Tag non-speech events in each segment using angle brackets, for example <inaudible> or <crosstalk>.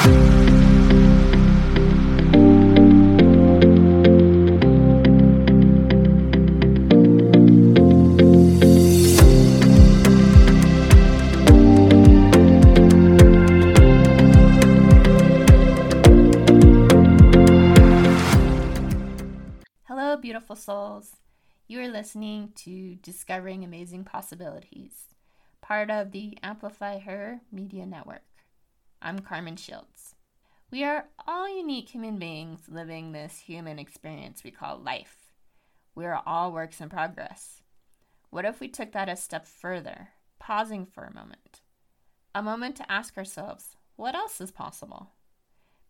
Hello, beautiful souls. You are listening to Discovering Amazing Possibilities, part of the Amplify Her Media Network. I'm Carmen Shields. We are all unique human beings living this human experience we call life. We are all works in progress. What if we took that a step further, pausing for a moment? A moment to ask ourselves, what else is possible?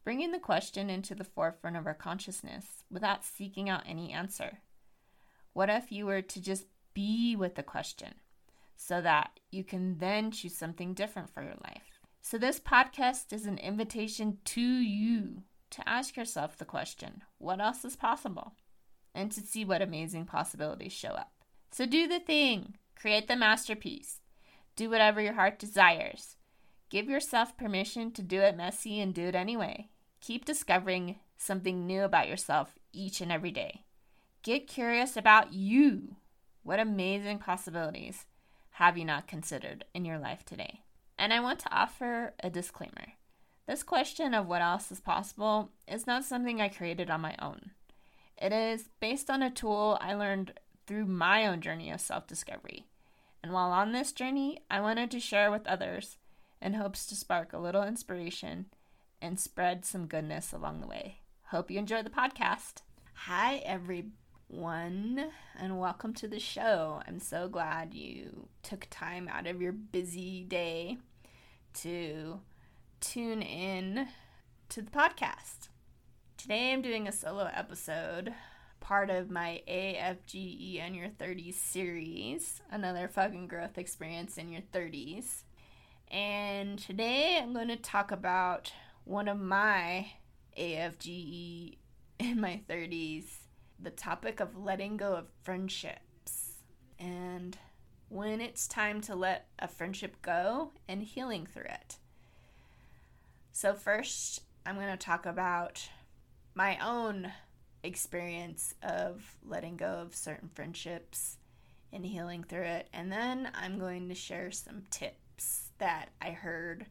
bringing the question into the forefront of our consciousness without seeking out any answer. What if you were to just be with the question so that you can then choose something different for your life? So, this podcast is an invitation to you to ask yourself the question what else is possible? And to see what amazing possibilities show up. So, do the thing, create the masterpiece, do whatever your heart desires. Give yourself permission to do it messy and do it anyway. Keep discovering something new about yourself each and every day. Get curious about you. What amazing possibilities have you not considered in your life today? And I want to offer a disclaimer. This question of what else is possible is not something I created on my own. It is based on a tool I learned through my own journey of self discovery. And while on this journey, I wanted to share with others in hopes to spark a little inspiration and spread some goodness along the way. Hope you enjoy the podcast. Hi, everyone, and welcome to the show. I'm so glad you took time out of your busy day to tune in to the podcast. Today, I'm doing a solo episode, part of my AFGE in your 30s series, another fucking growth experience in your 30s. And today I'm going to talk about one of my AFGE in my 30s the topic of letting go of friendships and when it's time to let a friendship go and healing through it. So, first, I'm going to talk about my own experience of letting go of certain friendships and healing through it. And then I'm going to share some tips that I heard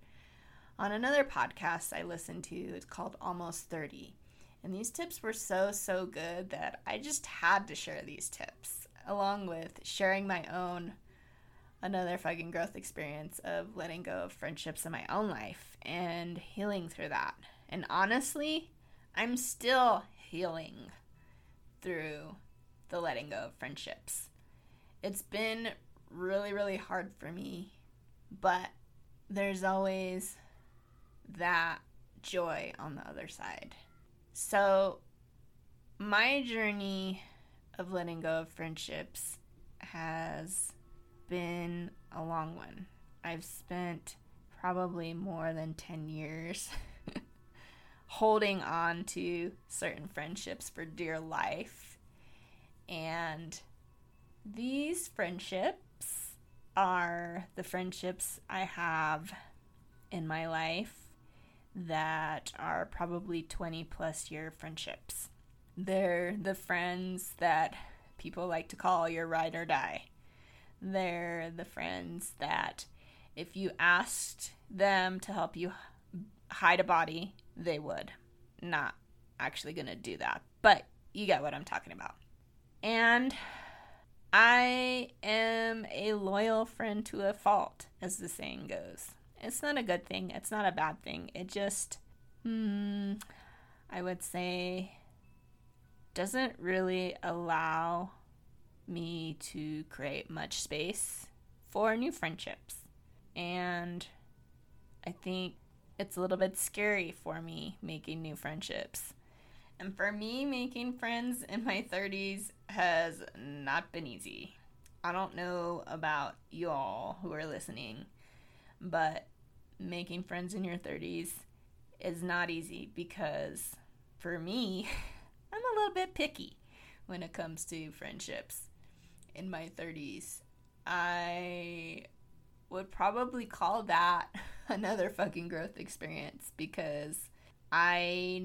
on another podcast I listened to. It's called Almost 30. And these tips were so, so good that I just had to share these tips, along with sharing my own another fucking growth experience of letting go of friendships in my own life and healing through that. And honestly, I'm still healing through the letting go of friendships. It's been really, really hard for me, but there's always that joy on the other side. So, my journey of letting go of friendships has been a long one. I've spent probably more than 10 years <laughs> holding on to certain friendships for dear life. And these friendships are the friendships I have in my life that are probably 20 plus year friendships. They're the friends that people like to call your ride or die. They're the friends that if you asked them to help you hide a body, they would. Not actually going to do that, but you get what I'm talking about. And I am a loyal friend to a fault, as the saying goes. It's not a good thing. It's not a bad thing. It just, hmm, I would say, doesn't really allow me to create much space for new friendships. And I think it's a little bit scary for me making new friendships. And for me, making friends in my 30s has not been easy. I don't know about y'all who are listening but making friends in your 30s is not easy because for me, <laughs> I'm a little bit picky when it comes to friendships. In my 30s, I would probably call that <laughs> another fucking growth experience because I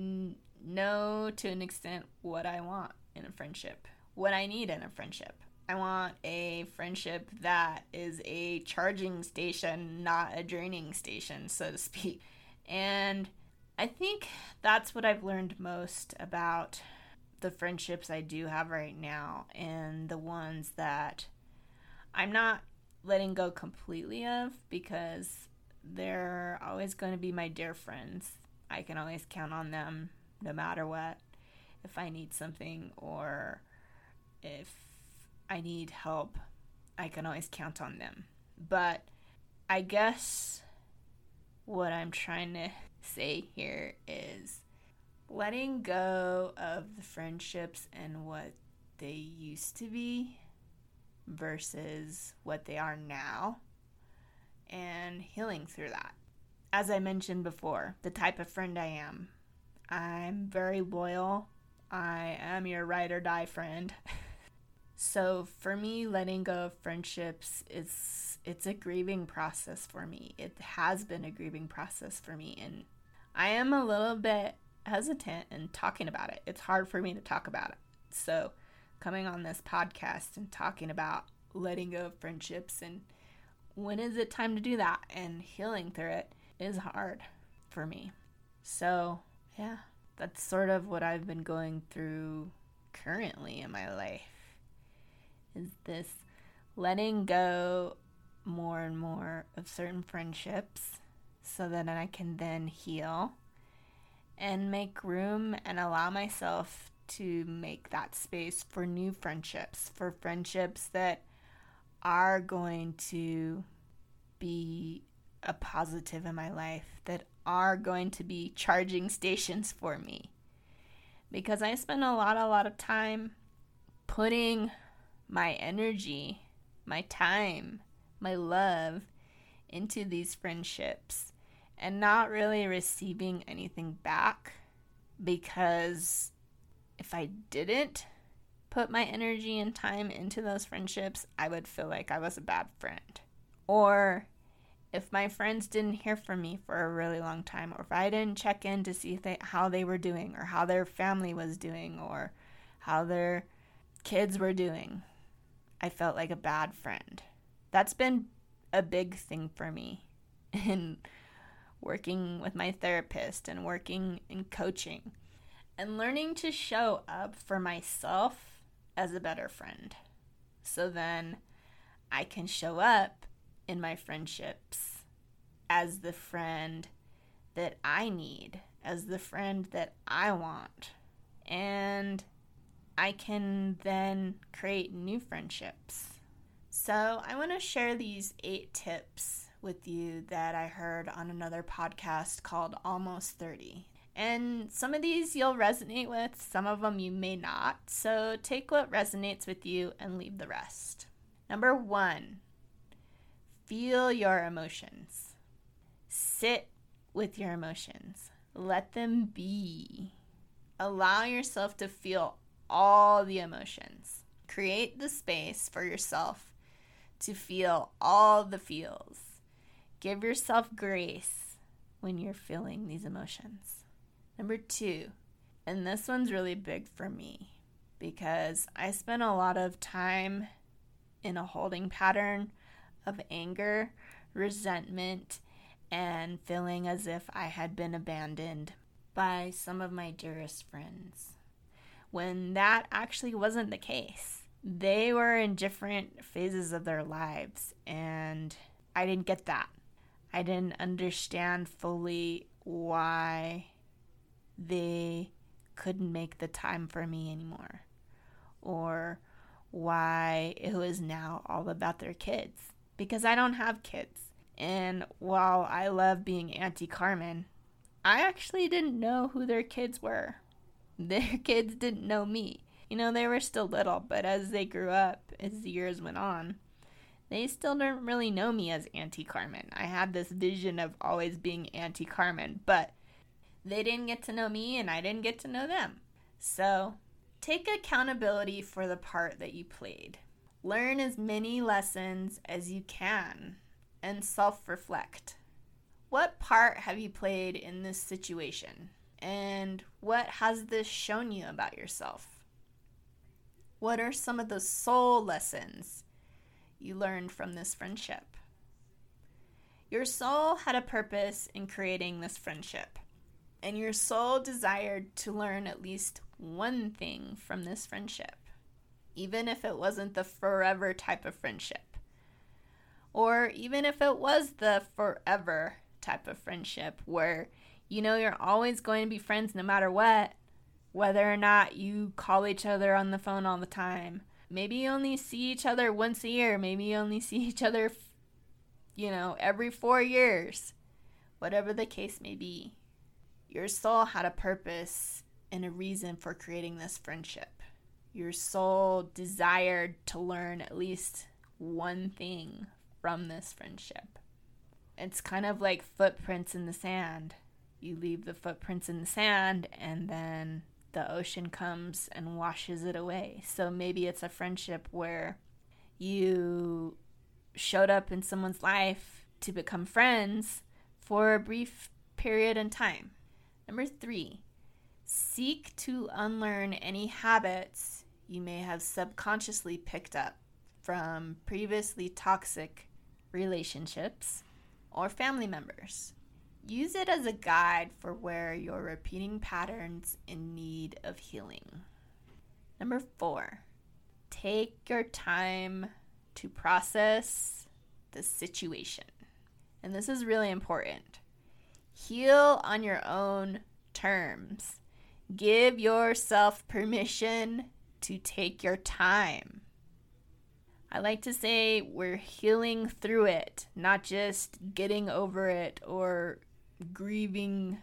know to an extent what I want in a friendship, what I need in a friendship. I want a friendship that is a charging station, not a draining station, so to speak. And I think that's what I've learned most about the friendships I do have right now and the ones that I'm not letting go completely of because they're always going to be my dear friends. I can always count on them no matter what. If I need something or if I need help, I can always count on them. But I guess what I'm trying to <laughs> say here is letting go of the friendships and what they used to be versus what they are now and healing through that. As I mentioned before, the type of friend I am, I'm very loyal. I am your ride or die friend. <laughs> so for me, letting go of friendships is it's a grieving process for me. It has been a grieving process for me, and I am a little bit hesitant in talking about it. It's hard for me to talk about it. So coming on this podcast and talking about letting go of friendships and when is it time to do that and healing through it is hard for me. So, yeah, that's sort of what I've been going through currently in my life. Is this letting go more and more of certain friendships so that I can then heal and make room and allow myself to make that space for new friendships, for friendships that are going to be a positive in my life, that are going to be charging stations for me. Because I spend a lot, a lot of time putting my energy, my time, my love into these friendships and not really receiving anything back because if I didn't put my energy and time into those friendships, I would feel like I was a bad friend. Or if my friends didn't hear from me for a really long time, or if I didn't check in to see they, how they were doing, or how their family was doing, or how their kids were doing, I felt like a bad friend. That's been a big thing for me <laughs> in working with my therapist and working in coaching and learning to show up for myself as a better friend. So then I can show up in my friendships as the friend that I need, as the friend that I want. And I can then create new friendships. So, I want to share these eight tips with you that I heard on another podcast called Almost 30. And some of these you'll resonate with, some of them you may not. So take what resonates with you and leave the rest. Number one, feel your emotions. Sit with your emotions. Let them be. Allow yourself to feel all the emotions. Create the space for yourself to feel all the feels. Give yourself grace when you're feeling these emotions. Number two, and this one's really big for me because I spent a lot of time in a holding pattern of anger, resentment, and feeling as if I had been abandoned by some of my dearest friends. When that actually wasn't the case. They were in different phases of their lives, and I didn't get that. I didn't understand fully why they couldn't make the time for me anymore, or why it was now all about their kids. Because I don't have kids. And while I love being Auntie Carmen, I actually didn't know who their kids were. <laughs> Their kids didn't know me. You know, they were still little, but as they grew up, as the years went on, they still don't really know me as Auntie Carmen. I had this vision of always being Auntie Carmen, but they didn't get to know me and I didn't get to know them. So take accountability for the part that you played. Learn as many lessons as you can and self reflect. What part have you played in this situation? And what has this shown you about yourself? What are some of the soul lessons you learned from this friendship? Your soul had a purpose in creating this friendship, and your soul desired to learn at least one thing from this friendship, even if it wasn't the forever type of friendship, or even if it was the forever type of friendship where you know you're always going to be friends no matter what, whether or not you call each other on the phone all the time. Maybe you only see each other once a year, maybe you only see each other, you know, every four years. Whatever the case may be, your soul had a purpose and a reason for creating this friendship. Your soul desired to learn at least one thing from this friendship. It's kind of like footprints in the sand. You leave the footprints in the sand, and then the ocean comes and washes it away. So maybe it's a friendship where you showed up in someone's life to become friends for a brief period in time. Number three, seek to unlearn any habits you may have subconsciously picked up from previously toxic relationships or family members. Use it as a guide for where you're repeating patterns in need of healing. Number four, take your time to process the situation. And this is really important. Heal on your own terms. Give yourself permission to take your time. I like to say we're healing through it, not just getting over it or grieving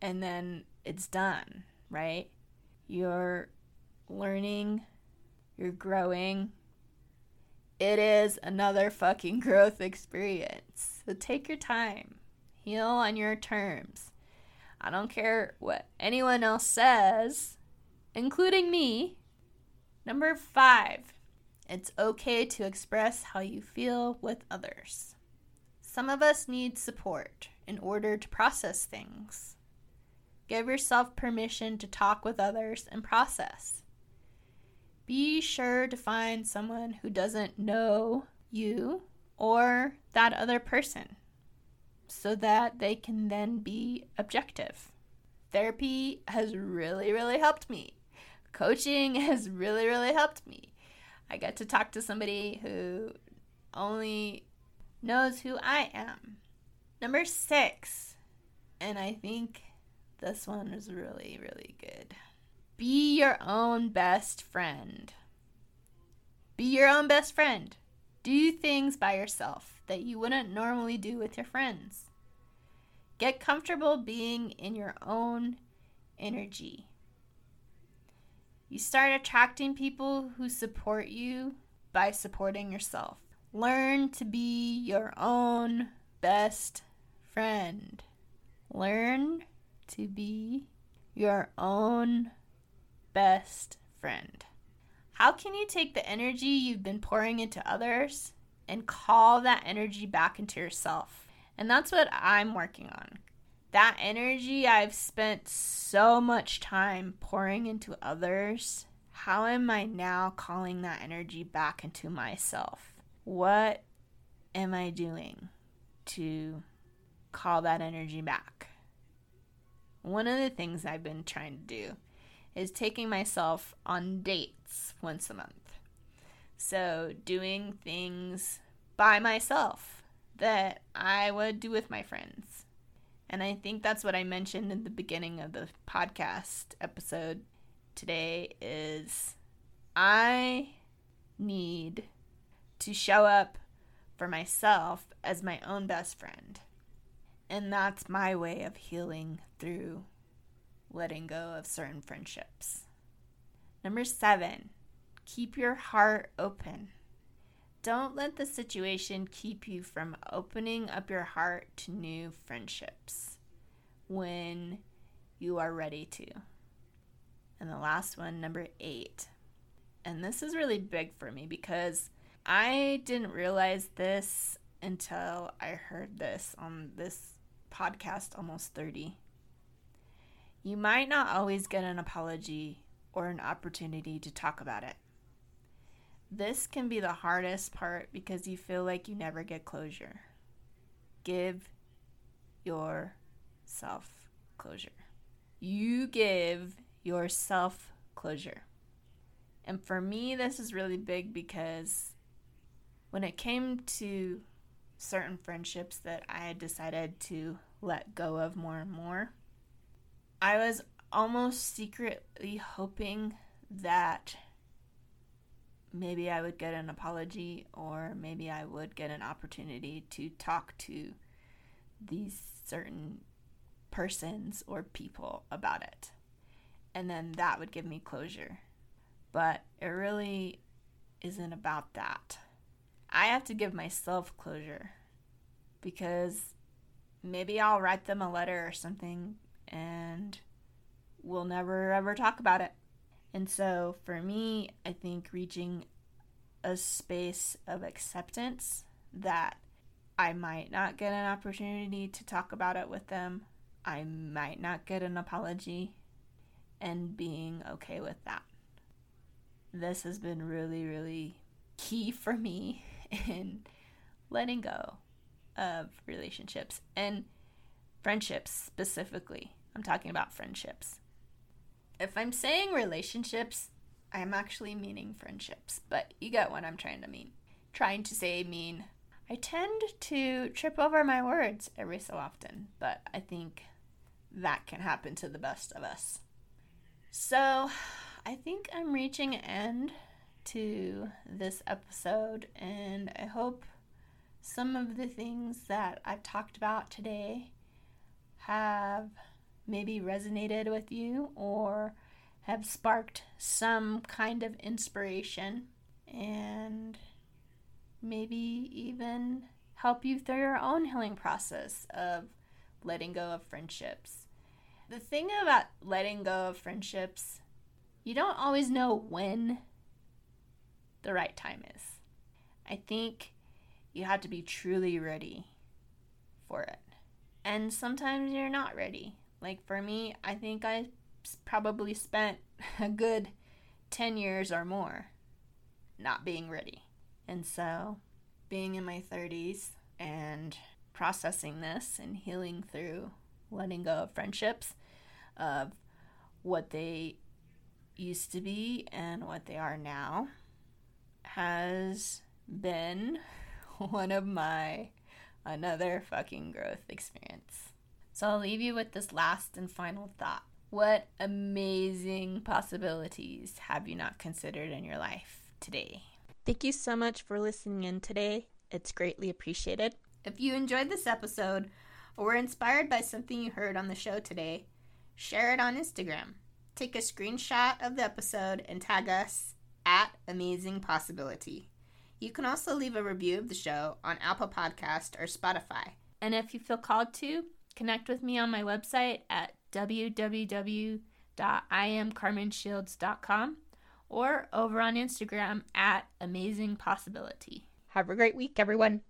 and then it's done, right? You're learning, you're growing. It is another fucking growth experience. So take your time, heal on your terms. I don't care what anyone else says, including me. Number five, it's okay to express how you feel with others. Some of us need support in order to process things. Give yourself permission to talk with others and process. Be sure to find someone who doesn't know you or that other person so that they can then be objective. Therapy has really, really helped me. Coaching <laughs> has really, really helped me. I get to talk to somebody who only knows who I am. Number six, and I think this one is really, really good. Be your own best friend. Be your own best friend. Do things by yourself that you wouldn't normally do with your friends. Get comfortable being in your own energy. You start attracting people who support you by supporting yourself. Learn to be your own best friend. Learn to be your own best friend. How can you take the energy you've been pouring into others and call that energy back into yourself? And that's what I'm working on that energy I've spent so much time pouring into others, how am I now calling that energy back into myself? What am I doing to call that energy back? One of the things I've been trying to do is taking myself on dates once a month. So, doing things by myself that I would do with my friends and I think that's what I mentioned in the beginning of the podcast episode today is I need to show up for myself as my own best friend. And that's my way of healing through letting go of certain friendships. Number seven, keep your heart open. Don't let the situation keep you from opening up your heart to new friendships when you are ready to. And the last one, number eight. And this is really big for me because I didn't realize this until I heard this on this podcast almost 30. You might not always get an apology or an opportunity to talk about it. This can be the hardest part because you feel like you never get closure. Give yourself closure. You give yourself closure. And for me, this is really big because when it came to certain friendships that I had decided to let go of more and more, I was almost secretly hoping that maybe I would get an apology or maybe I would get an opportunity to talk to these certain persons or people about it. And then that would give me closure. But it really isn't about that. I have to give myself closure because maybe I'll write them a letter or something and we'll never ever talk about it. And so for me, I think reaching a space of acceptance that I might not get an opportunity to talk about it with them, I might not get an apology, and being okay with that. This has been really, really key for me in letting go of relationships and friendships specifically. I'm talking about friendships. If I'm saying relationships, I'm actually meaning friendships, but you get what I'm trying to mean. Trying to say mean. I tend to trip over my words every so often, but I think that can happen to the best of us. So, I think I'm reaching an end to this episode, and I hope some of the things that I've talked about today have maybe resonated with you or have sparked some kind of inspiration and maybe even help you through your own healing process of letting go of friendships. The thing about letting go of friendships, you don't always know when the right time is. I think you have to be truly ready for it. And sometimes you're not ready. Like for me, I think I probably spent <laughs> a good 10 years or more not being ready. And so, being in my 30s and processing this and healing through letting go of friendships, of what they used to be and what they are now, has been <laughs> one of my another fucking growth experience. So I'll leave you with this last and final thought. What amazing possibilities have you not considered in your life today? Thank you so much for listening in today. It's greatly appreciated. If you enjoyed this episode or were inspired by something you heard on the show today, share it on Instagram. Take a screenshot of the episode and tag us at Amazing Possibility. You can also leave a review of the show on Apple Podcast or Spotify. And if you feel called to, connect with me on my website at www.iamcarmenshields.com or over on Instagram at Amazing Possibility. Have a great week, everyone.